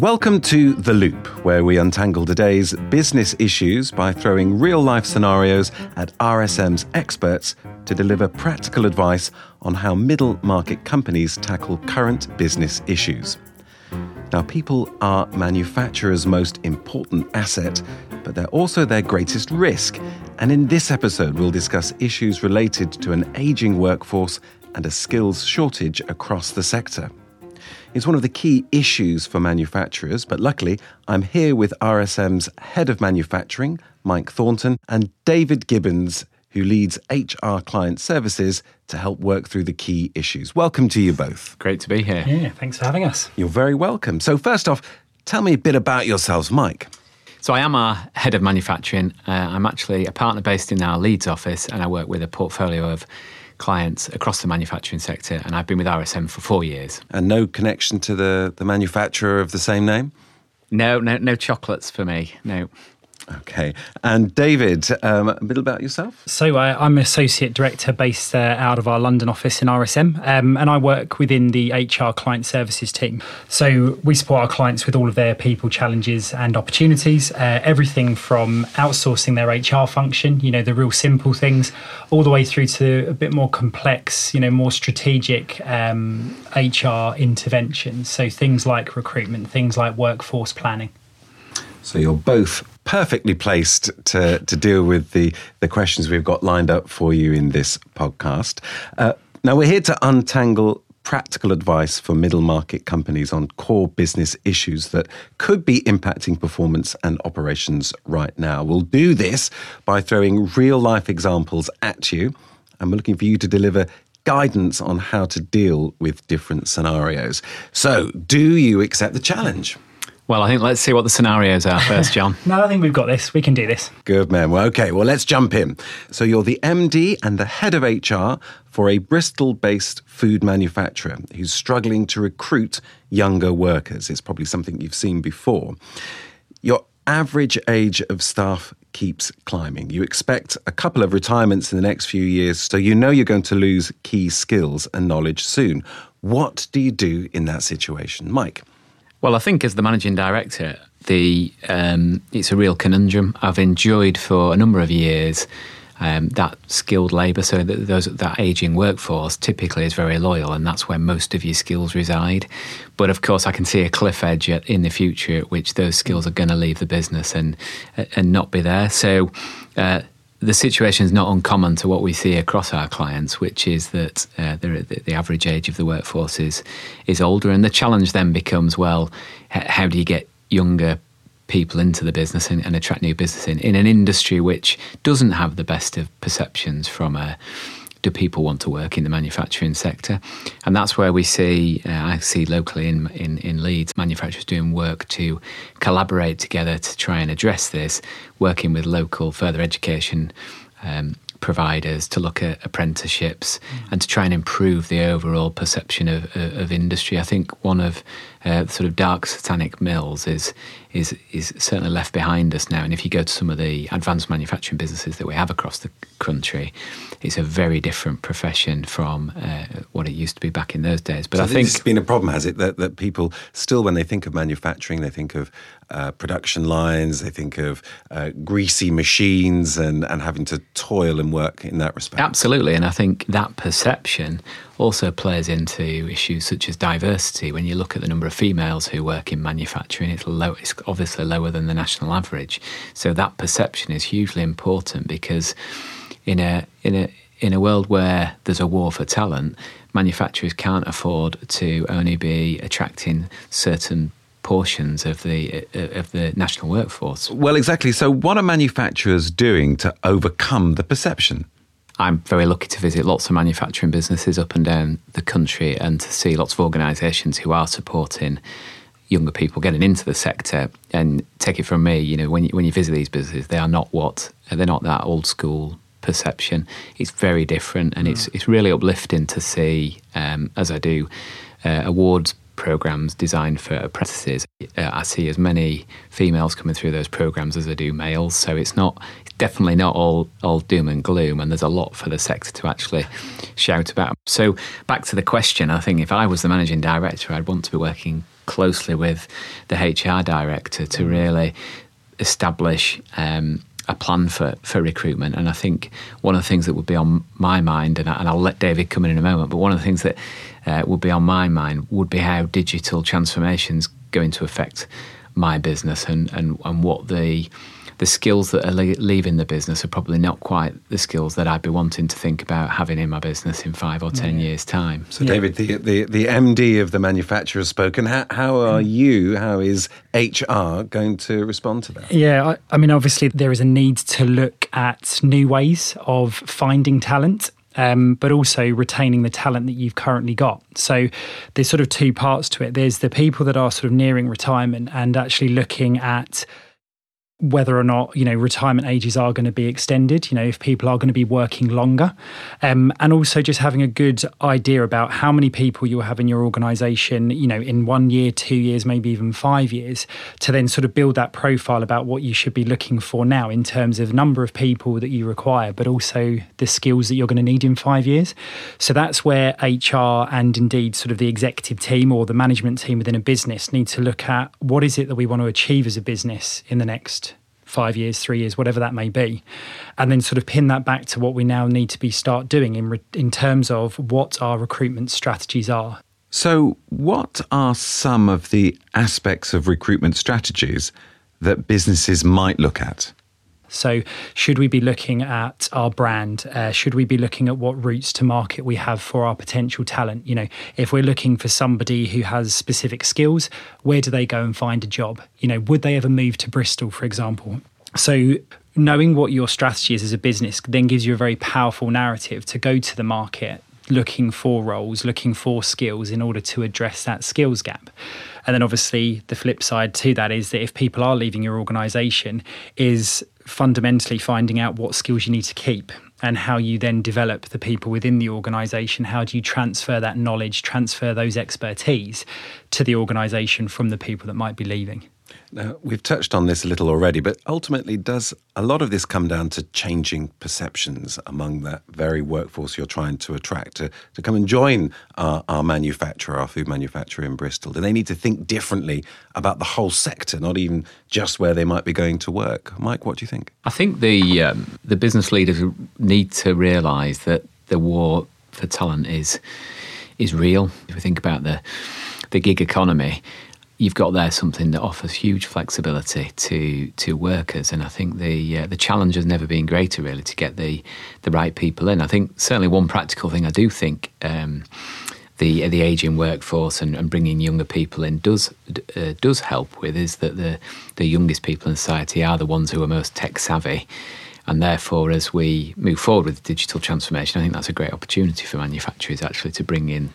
Welcome to The Loop, where we untangle today's business issues by throwing real life scenarios at RSM's experts to deliver practical advice on how middle market companies tackle current business issues. Now, people are manufacturers' most important asset, but they're also their greatest risk. And in this episode, we'll discuss issues related to an aging workforce and a skills shortage across the sector. It's one of the key issues for manufacturers, but luckily, I'm here with RSM's head of manufacturing, Mike Thornton, and David Gibbens, who leads HR client services to help work through the key issues. Welcome to you both. Great to be here. Yeah, thanks for having us. You're very welcome. So, first off, tell me a bit about yourselves, Mike. So, I am our head of manufacturing. Uh, I'm actually a partner based in our Leeds office, and I work with a portfolio of clients across the manufacturing sector, and I've been with RSM for four years. And no connection to the, the manufacturer of the same name? No, no, no chocolates for me. No. Okay. And David, um, a bit about yourself? So, uh, I'm Associate Director based uh, out of our London office in RSM, um, and I work within the HR Client Services team. So, we support our clients with all of their people challenges and opportunities, uh, everything from outsourcing their HR function, you know, the real simple things, all the way through to a bit more complex, you know, more strategic um, HR interventions. So, things like recruitment, things like workforce planning. So you're both perfectly placed to, to deal with the, the questions we've got lined up for you in this podcast. Uh, now, we're here to untangle practical advice for middle market companies on core business issues that could be impacting performance and operations right now. We'll do this by throwing real life examples at you, and we're looking for you to deliver guidance on how to deal with different scenarios. So, do you accept the challenge? Well, I think let's see what the scenarios are first, Jon. no, I think we've got this. We can do this. Good, man. Well, okay. Well, let's jump in. So, you're the MD and the head of HR for a Bristol based food manufacturer who's struggling to recruit younger workers. It's probably something you've seen before. Your average age of staff keeps climbing. You expect a couple of retirements in the next few years, so you know you're going to lose key skills and knowledge soon. What do you do in that situation? Mike? Well, I think as the managing director, the um, it's a real conundrum. I've enjoyed for a number of years um, that skilled labour, so that those, that ageing workforce typically is very loyal, and that's where most of your skills reside. But of course, I can see a cliff edge in the future at which those skills are going to leave the business and and not be there. So. Uh, the situation is not uncommon to what we see across our clients, which is that uh, the, average age of the workforce is is older, and the challenge then becomes: well, how do you get younger people into the business and, and attract new business in in an industry which doesn't have the best of perceptions from a do people want to work in the manufacturing sector? And that's where we see, uh, I see locally in, in, in Leeds, manufacturers doing work to collaborate together to try and address this, working with local further education um, providers to look at apprenticeships mm. and to try and improve the overall perception of, of, of industry. I think one of uh, sort of dark satanic mills is is is certainly left behind us now. And if you go to some of the advanced manufacturing businesses that we have across the country, it's a very different profession from uh, what it used to be back in those days. But so I think it's been a problem, has it, that, that people still, when they think of manufacturing, they think of uh, production lines, they think of uh, greasy machines and, and having to toil and work in that respect. Absolutely. And I think that perception also plays into issues such as diversity. When you look at the number of females who work in manufacturing, it's, low, it's obviously lower than the national average. So that perception is hugely important because in a in a in a world where there's a war for talent, manufacturers can't afford to only be attracting certain portions of the uh, of the national workforce. Well, exactly. So, what are manufacturers doing to overcome the perception? I'm very lucky to visit lots of manufacturing businesses up and down the country and to see lots of organisations who are supporting younger people getting into the sector. And take it from me, you know, when you, when you visit these businesses, they are not what they're not that old school perception. It's very different, and mm. it's it's really uplifting to see um, as I do uh, awards programs designed for apprentices. Uh, I see as many females coming through those programs as I do males, so it's not it's definitely not all all doom and gloom, and there's a lot for the sector to actually shout about. So back to the question, I think if I was the managing director, I'd want to be working closely with the HR director to really establish um, a plan for, for recruitment. And I think one of the things that would be on my mind, and, I, will let David come in in a moment, but one of the things that uh, would be on my mind would be how digital transformations going to affect my business and, and, and what the the skills that are leaving the business are probably not quite the skills that I'd be wanting to think about having in my business in five or ten yeah. years' time. So, yeah. David, the, the, the MD of the manufacturer has spoken. How, how are you, how is HR going to respond to that? Yeah, I, I mean, obviously, there is a need to look at new ways of finding talent. Um, but also retaining the talent that you've currently got. So there's sort of two parts to it. There's the people that are sort of nearing retirement and actually looking at whether or not you know retirement ages are going to be extended you know if people are going to be working longer. Um, and also just having a good idea about how many people you'll have in your organization you know in one year two years maybe even five years to then sort of build that profile about what you should be looking for now in terms of number of people that you require but also the skills that you're going to need in five years. So that's where hr and indeed sort of the executive team or the management team within a business need to look at what is it that we want to achieve as a business in the next five years, three years, whatever that may be, and then sort of pin that back to what we now need to be start doing in re- in terms of what our recruitment strategies are. So, what are some of the aspects of recruitment strategies that businesses might look at? So, should we be looking at our brand? Uh, should we be looking at what routes to market we have for our potential talent? You know, if we're looking for somebody who has specific skills, where do they go and find a job? You know, would they ever move to Bristol, for example? So, knowing what your strategy is as a business then gives you a very powerful narrative to go to the market looking for roles, looking for skills in order to address that skills gap. And then obviously the flip side to that is that if people are leaving your organization is fundamentally finding out what skills you need to keep and how you then develop the people within the organization. How do you transfer that knowledge, transfer those expertise to the organization from the people that might be leaving? Now, we've touched on this a little already, but ultimately, does a lot of this come down to changing perceptions among that very workforce you're trying to attract to, to come and join our, our manufacturer, our food manufacturer in Bristol? Do they need to think differently about the whole sector, not even just where they might be going to work? Mike, what do you think? I think the um, the business leaders need to realise that the war for talent is is real. If we think about the the gig economy, you've got there something that offers huge flexibility to to workers, and I think the uh, the challenge has never been greater really to get the the right people in. I think certainly one practical thing I do think. Um, the the aging workforce and, and, bringing younger people in does uh, does help with is that the the youngest people in society are the ones who are most tech savvy, and therefore as we move forward with digital transformation, I think that's a great opportunity for manufacturers actually to bring in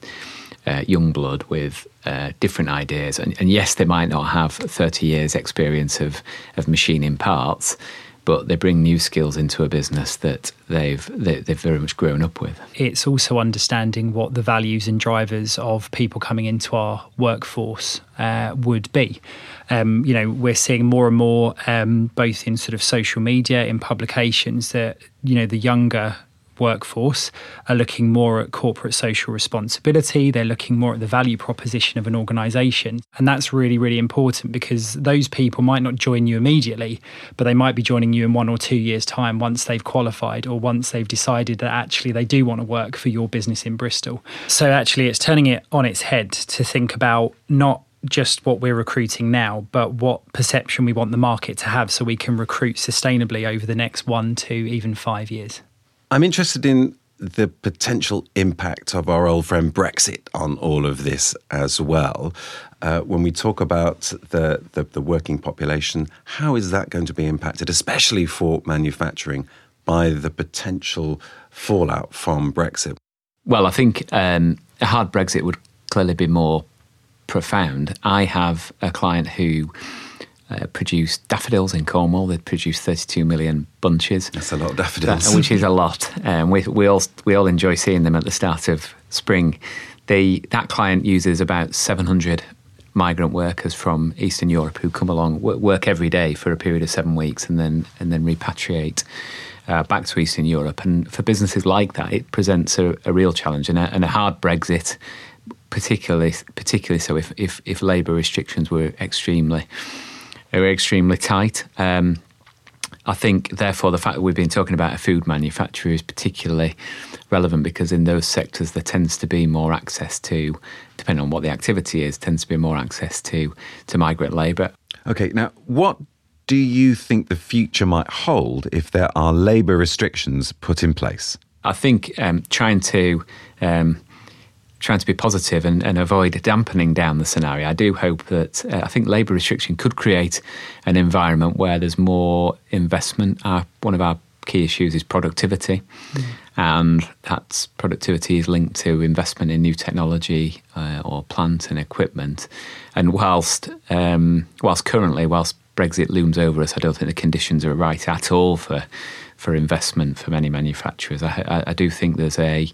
uh, young blood with uh, different ideas. And, and, yes, they might not have 30 years' experience of, of machining parts, but they bring new skills into a business that they've they, have very much grown up with. It's also understanding what the values and drivers of people coming into our workforce uh, would be. Um, you know, we're seeing more and more, um, both in sort of social media, in publications, that you know the younger workforce are looking more at corporate social responsibility. They're looking more at the value proposition of an organization. And that's really, really important because those people might not join you immediately, but they might be joining you in one or two years' time once they've qualified or once they've decided that actually they do want to work for your business in Bristol. So actually, it's turning it on its head to think about not just what we're recruiting now, but what perception we want the market to have so we can recruit sustainably over the next one, two, even five years. I'm interested in the potential impact of our old friend Brexit on all of this as well. Uh, when we talk about the, the, the, working population, how is that going to be impacted, especially for manufacturing, by the potential fallout from Brexit? Well, I think um, a hard Brexit would clearly be more profound. I have a client who uh, produced daffodils in Cornwall. They produced 32 million bunches. That's a lot of daffodils. which is a lot. Um, we, we, all, we all enjoy seeing them at the start of spring. They, that client uses about 700 migrant workers from Eastern Europe who come along, work every day for a period of seven weeks, and then, and then repatriate. Uh, back to Eastern Europe. And for businesses like that, it presents a, a real challenge. And a, and a hard Brexit particularly particularly so if if, if labour restrictions were extremely were extremely tight. Um, I think, therefore, the fact that we've been talking about a food manufacturer is particularly relevant because in those sectors there tends to be more access to, depending on what the activity is, tends to be more access to to migrant labour. Okay, now what do you think the future might hold if there are labour restrictions put in place? I think um, trying to um, trying to be positive and, and, avoid dampening down the scenario. I do hope that uh, I think labour restriction could create an environment where there's more investment. Our, one of our key issues is productivity, mm. and that's productivity is linked to investment in new technology uh, or plant and equipment. And whilst um, whilst currently, whilst Brexit looms over us, I don't think the conditions are right at all for for investment for many manufacturers. I, I, I do think there's a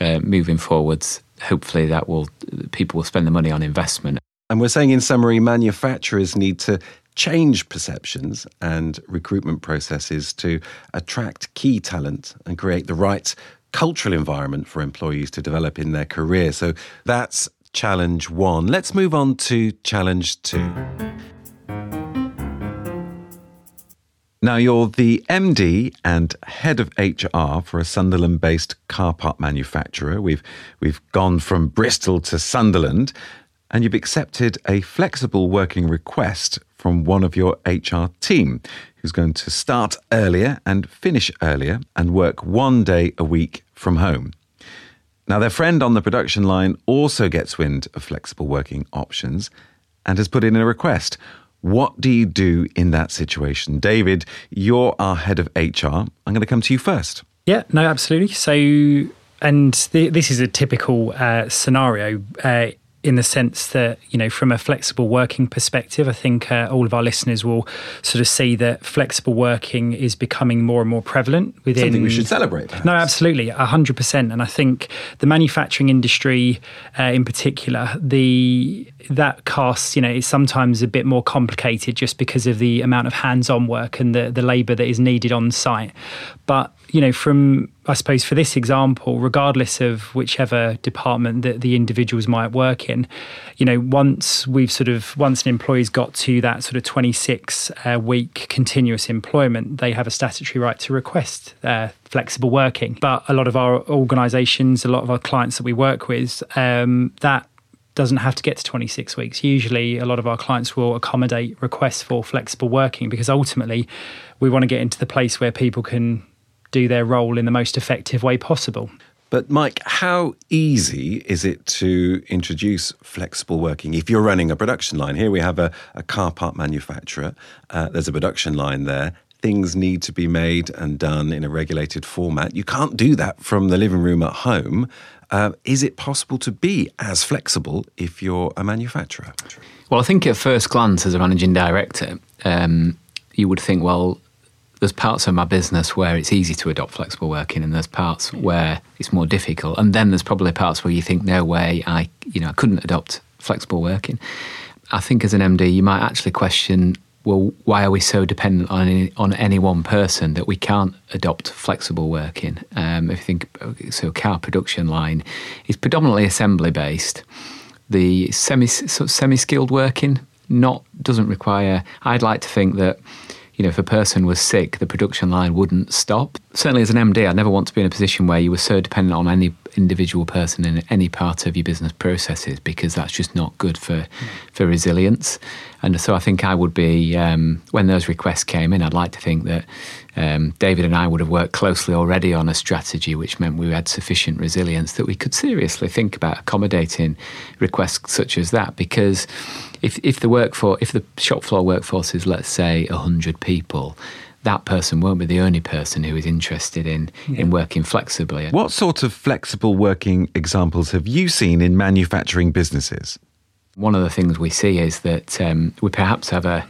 uh, moving forwards hopefully that will people will spend the money on investment. And we're saying in summary, manufacturers need to change perceptions and recruitment processes to attract key talent and create the right cultural environment for employees to develop in their career. So that's challenge one. Let's move on to challenge two. Now, you're the MD and head of HR for a Sunderland based car part manufacturer. We've, we've gone from Bristol to Sunderland, and you've accepted a flexible working request from one of your HR team who's going to start earlier and finish earlier and work one day a week from home. Now, their friend on the production line also gets wind of flexible working options and has put in a request. What do you do in that situation? David, you're our head of HR. I'm going to come to you first. Yeah, no, absolutely. So, and th- this is a typical uh, scenario. Uh, in the sense that you know from a flexible working perspective i think uh, all of our listeners will sort of see that flexible working is becoming more and more prevalent within something we should celebrate perhaps. no absolutely 100% and i think the manufacturing industry uh, in particular the that casts you know is sometimes a bit more complicated just because of the amount of hands-on work and the the labor that is needed on site but you know, from I suppose for this example, regardless of whichever department that the individuals might work in, you know, once we've sort of once an employee's got to that sort of 26 uh, week continuous employment, they have a statutory right to request uh, flexible working. But a lot of our organisations, a lot of our clients that we work with, um, that doesn't have to get to 26 weeks. Usually, a lot of our clients will accommodate requests for flexible working because ultimately we want to get into the place where people can do their role in the most effective way possible. But, Mike, how easy is it to introduce flexible working? If you're running a production line, here we have a, a car part manufacturer, uh, there's a production line there. Things need to be made and done in a regulated format. You can't do that from the living room at home. Uh, is it possible to be as flexible if you're a manufacturer? Well, I think at first glance, as a managing director, um, you would think, well, there's parts of my business where it's easy to adopt flexible working, and there's parts where it's more difficult. And then there's probably parts where you think, no way, I you know I couldn't adopt flexible working. I think as an MD, you might actually question, well, why are we so dependent on any, on any one person that we can't adopt flexible working? Um, if you think so, car production line is predominantly assembly based. The semi sort of semi skilled working not doesn't require. I'd like to think that you know, if a person was sick, the production line wouldn't stop. Certainly, as an MD, I never want to be in a position where you were so dependent on any individual person in any part of your business processes because that's just not good for mm. for resilience. And so, I think I would be um, when those requests came in, I'd like to think that um, David and I would have worked closely already on a strategy which meant we had sufficient resilience that we could seriously think about accommodating requests such as that because if if the workforce, if the shop floor workforce is let's say hundred people, that person won't be the only person who is interested in yeah. in working flexibly. What sort of flexible working examples have you seen in manufacturing businesses? One of the things we see is that um, we perhaps have a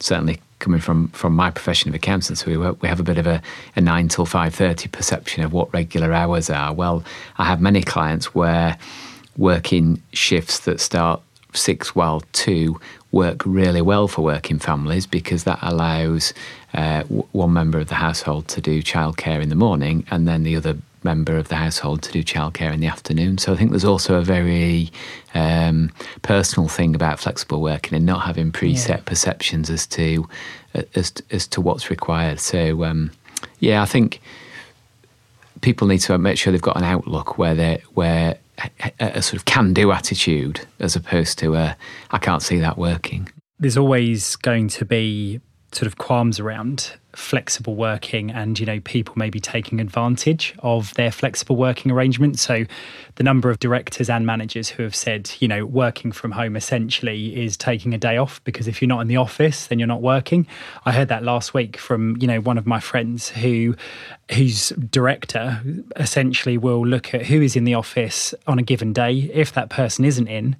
certainly coming from from my profession of accountants, we work, we have a bit of a, a nine till five thirty perception of what regular hours are. Well, I have many clients where working shifts that start six while two work really well for working families because that allows uh, w- one member of the household to do childcare in the morning and then the other member of the household to do childcare in the afternoon. So I think there's also a very um, personal thing about flexible working and not having preset yeah. perceptions as to as as to what's required. So um, yeah, I think people need to make sure they've got an outlook where they where a, a sort of can do attitude as opposed to a I can't see that working. There's always going to be sort of qualms around flexible working and you know people maybe taking advantage of their flexible working arrangement. So the number of directors and managers who have said you know working from home essentially is taking a day off because if you're not in the office then you're not working. I heard that last week from you know one of my friends who whose director essentially will look at who is in the office on a given day. If that person isn't in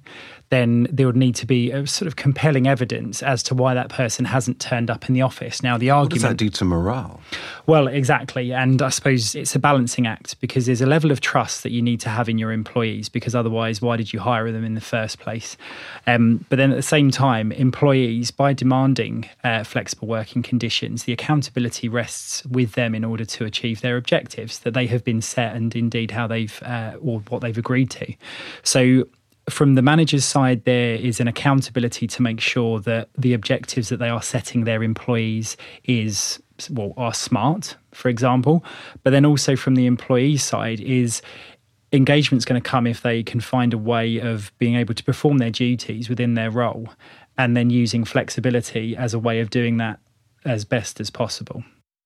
then there would need to be a sort of compelling evidence as to why that person hasn't turned up in the office. Now, the argument. What does that do to morale? Well, exactly. And I suppose it's a balancing act because there's a level of trust that you need to have in your employees because otherwise, why did you hire them in the first place? Um, but then at the same time, employees, by demanding uh, flexible working conditions, the accountability rests with them in order to achieve their objectives that they have been set and indeed how they've uh, or what they've agreed to. So from the manager's side, there is an accountability to make sure that the objectives that they are setting their employees is well are smart, for example. But then also from the employee side is engagement's going to come if they can find a way of being able to perform their duties within their role and then using flexibility as a way of doing that as best as possible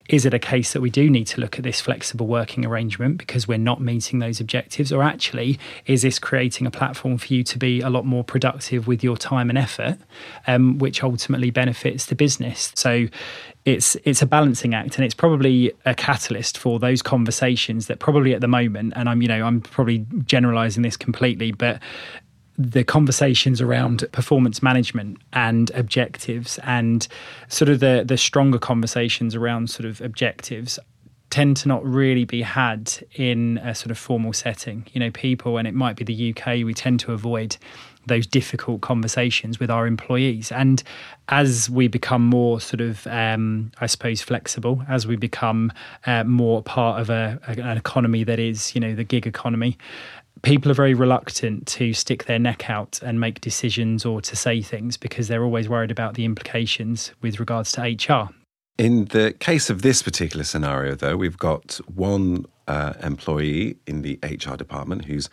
is it a case that we do need to look at this flexible working arrangement because we're not meeting those objectives? Or actually, is this creating a platform for you to be a lot more productive with your time and effort, um, which ultimately benefits the business? So it's it's a balancing act and it's probably a catalyst for those conversations that probably at the moment and I'm you know I'm probably generalizing this completely but the conversations around performance management and objectives and sort of the the stronger conversations around sort of objectives tend to not really be had in a sort of formal setting. You know people and it might be the UK we tend to avoid those difficult conversations with our employees. And as we become more sort of um, i suppose flexible as we become uh, more part of a, an economy that is you know the gig economy people are very reluctant to stick their neck out and make decisions or to say things because they're always worried about the implications with regards to HR. In the case of this particular scenario, though, we've got one uh, employee in the HR department who's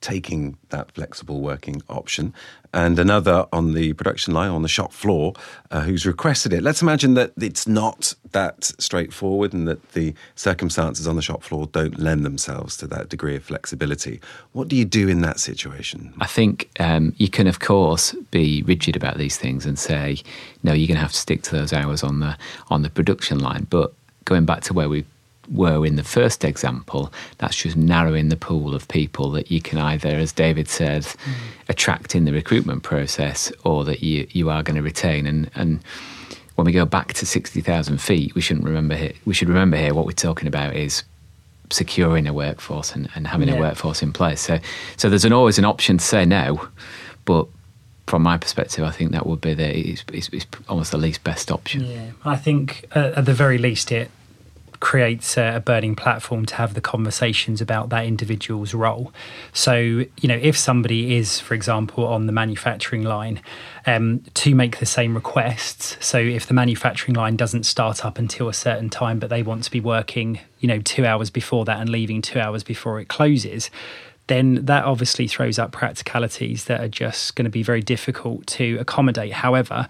taking that flexible working option, and another on the production line on the shop floor uh, who's requested it. Let's imagine that it's not that straightforward and that the circumstances on the shop floor don't lend themselves to that degree of flexibility. What do you do in that situation? I think um, you can, of course, be rigid about these things and say, no, you're going to have to stick to those hours on the on the production line. But going back to where we were in the first example, that's just narrowing the pool of people that you can either, as David said, mm. attract in the recruitment process or that you, you are going to retain. And, and when we go back to 60,000 feet, we shouldn't remember here, we should remember here what we're talking about is securing a workforce and, and having yeah. a workforce in place. So, so there's an, always an option to say no, but from my perspective, I think that would be the it's, it's, it's almost the least best option. Yeah, I think uh, at the very least it creates a, burning platform to have the conversations about that individual's role. So, you know, if somebody is, for example, on the manufacturing line, um, to make the same requests. So, if the manufacturing line doesn't start up until a certain time, but they want to be working, you know, two hours before that and leaving two hours before it closes, then that obviously throws up practicalities that are just going to be very difficult to accommodate. However,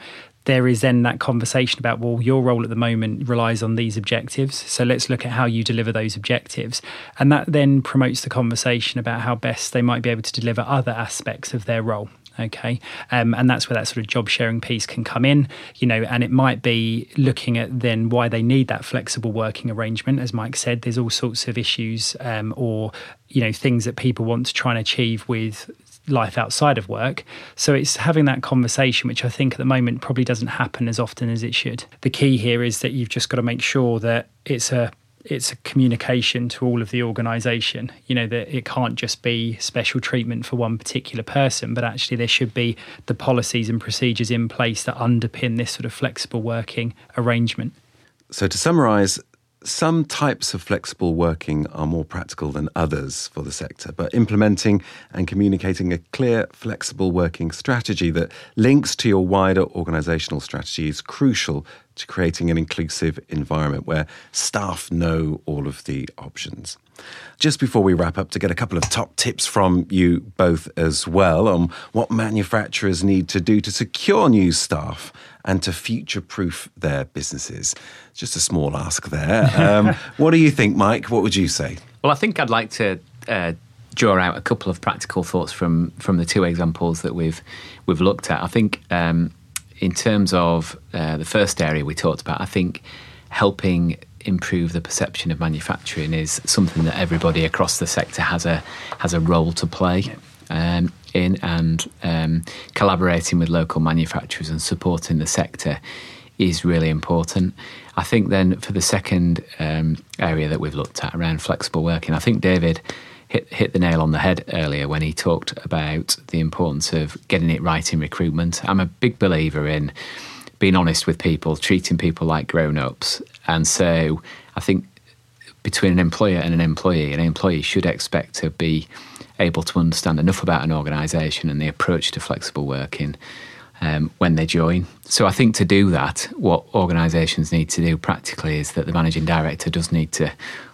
there is then that conversation about, well, your role at the moment relies on these objectives. So let's look at how you deliver those objectives. And that then promotes the conversation about how best they might be able to deliver other aspects of their role okay um, and that's where that sort of job sharing piece can come in you know and it might be looking at then why they need that flexible working arrangement as mike said there's all sorts of issues um, or you know things that people want to try and achieve with life outside of work. So it's having that conversation, which I think at the moment probably doesn't happen as often as it should. The key here is that you've just got to make sure that it's a it's a communication to all of the organization you know that it can't just be special treatment for one particular person but actually there should be the policies and procedures in place that underpin this sort of flexible working arrangement so to summarize some types of flexible working are more practical than others for the sector, but implementing and communicating a clear, flexible working strategy that links to your wider organisational strategy is crucial to creating an inclusive environment where staff know all of the options. Just before we wrap up, to get a couple of top tips from you both as well on what manufacturers need to do to secure new staff and to future proof their businesses. Just a small ask there. Um, what do you think, Mike? What would you say? Well, I think I'd like to. Uh, draw out a couple of practical thoughts from from the two examples that we've we've looked at. I think um, in terms of uh, the first area we talked about, I think helping improve the perception of manufacturing is something that everybody across the sector has a has a role to play um, in, and um, collaborating with local manufacturers and supporting the sector is really important. I think then for the second um, area that we've looked at around flexible working, I think David hit hit the nail on the head earlier when he talked about the importance of getting it right in recruitment. I'm a big believer in being honest with people, treating people like grown ups. And so I think between an employer and an employee, an employee should expect to be able to understand enough about an organisation and the approach to flexible working um, when they join. So I think to do that, what organisations need to do practically is that the managing director does need to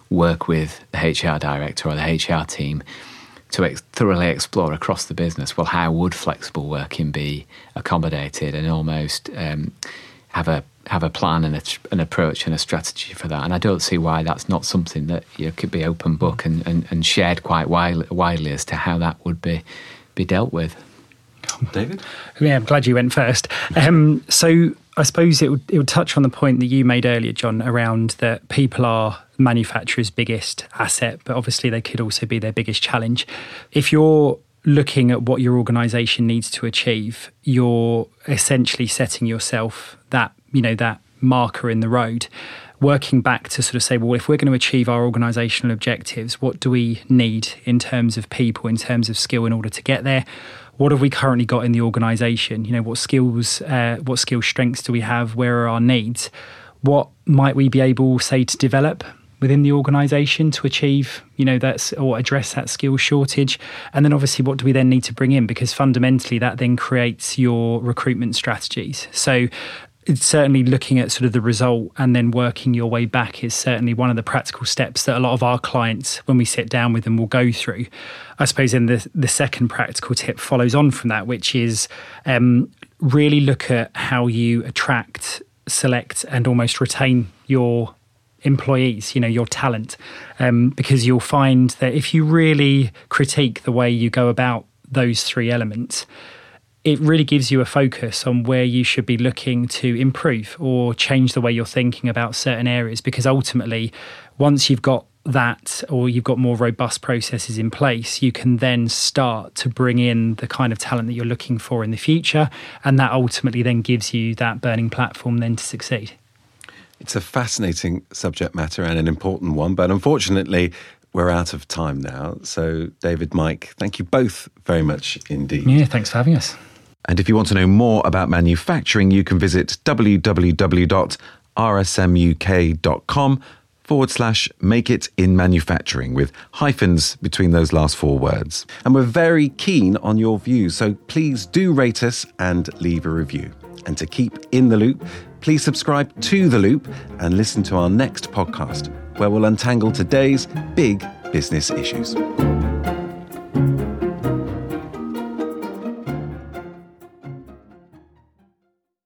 work with the HR director or the HR team to ex- thoroughly explore across the business well, how would flexible working be accommodated and almost um, have a have a plan and a, an approach and a strategy for that. And I don't see why that's not something that you know, could be open book and, and, and shared quite widely, widely as to how that would be be dealt with. David? Yeah, I'm glad you went first. Um, so I suppose it would, it would touch on the point that you made earlier, Jon, around that people are manufacturers' biggest asset, but obviously they could also be their biggest challenge. If you're looking at what your organization needs to achieve, you're essentially setting yourself that, you know, that marker in the road working back to sort of say, well, if we're going to achieve our organizational objectives, what do we need in terms of people, in terms of skill in order to get there? What have we currently got in the organization? You know what skills uh, what skill strengths do we have? Where are our needs? What might we be able say to develop within the organization to achieve you know that's or address that skill shortage? And then obviously what do we then need to bring in? Because fundamentally that then creates your recruitment strategies. So it's certainly looking at sort of the result and then working your way back is certainly one of the practical steps that a lot of our clients, when we sit down with them, will go through. I suppose then the, the second practical tip follows on from that, which is um, really look at how you attract, select, and almost retain your employees, you know, your talent. Um, because you'll find that if you really critique the way you go about those three elements, it really gives you a focus on where you should be looking to improve or change the way you're thinking about certain areas. Because ultimately, once you've got that or you've got more robust processes in place, you can then start to bring in the kind of talent that you're looking for in the future. And that ultimately then gives you that burning platform then to succeed. It's a fascinating subject matter and an important one, but unfortunately, we're out of time now. So, David, Mike, thank you both very much indeed. Yeah, thanks for having us. And if you want to know more about manufacturing, you can visit www.rsmuk.com forward slash make it in manufacturing with hyphens between those last four words. And we're very keen on your views, so please do rate us and leave a review. And to keep in the loop, please subscribe to The Loop and listen to our next podcast, where we'll untangle today's big business issues.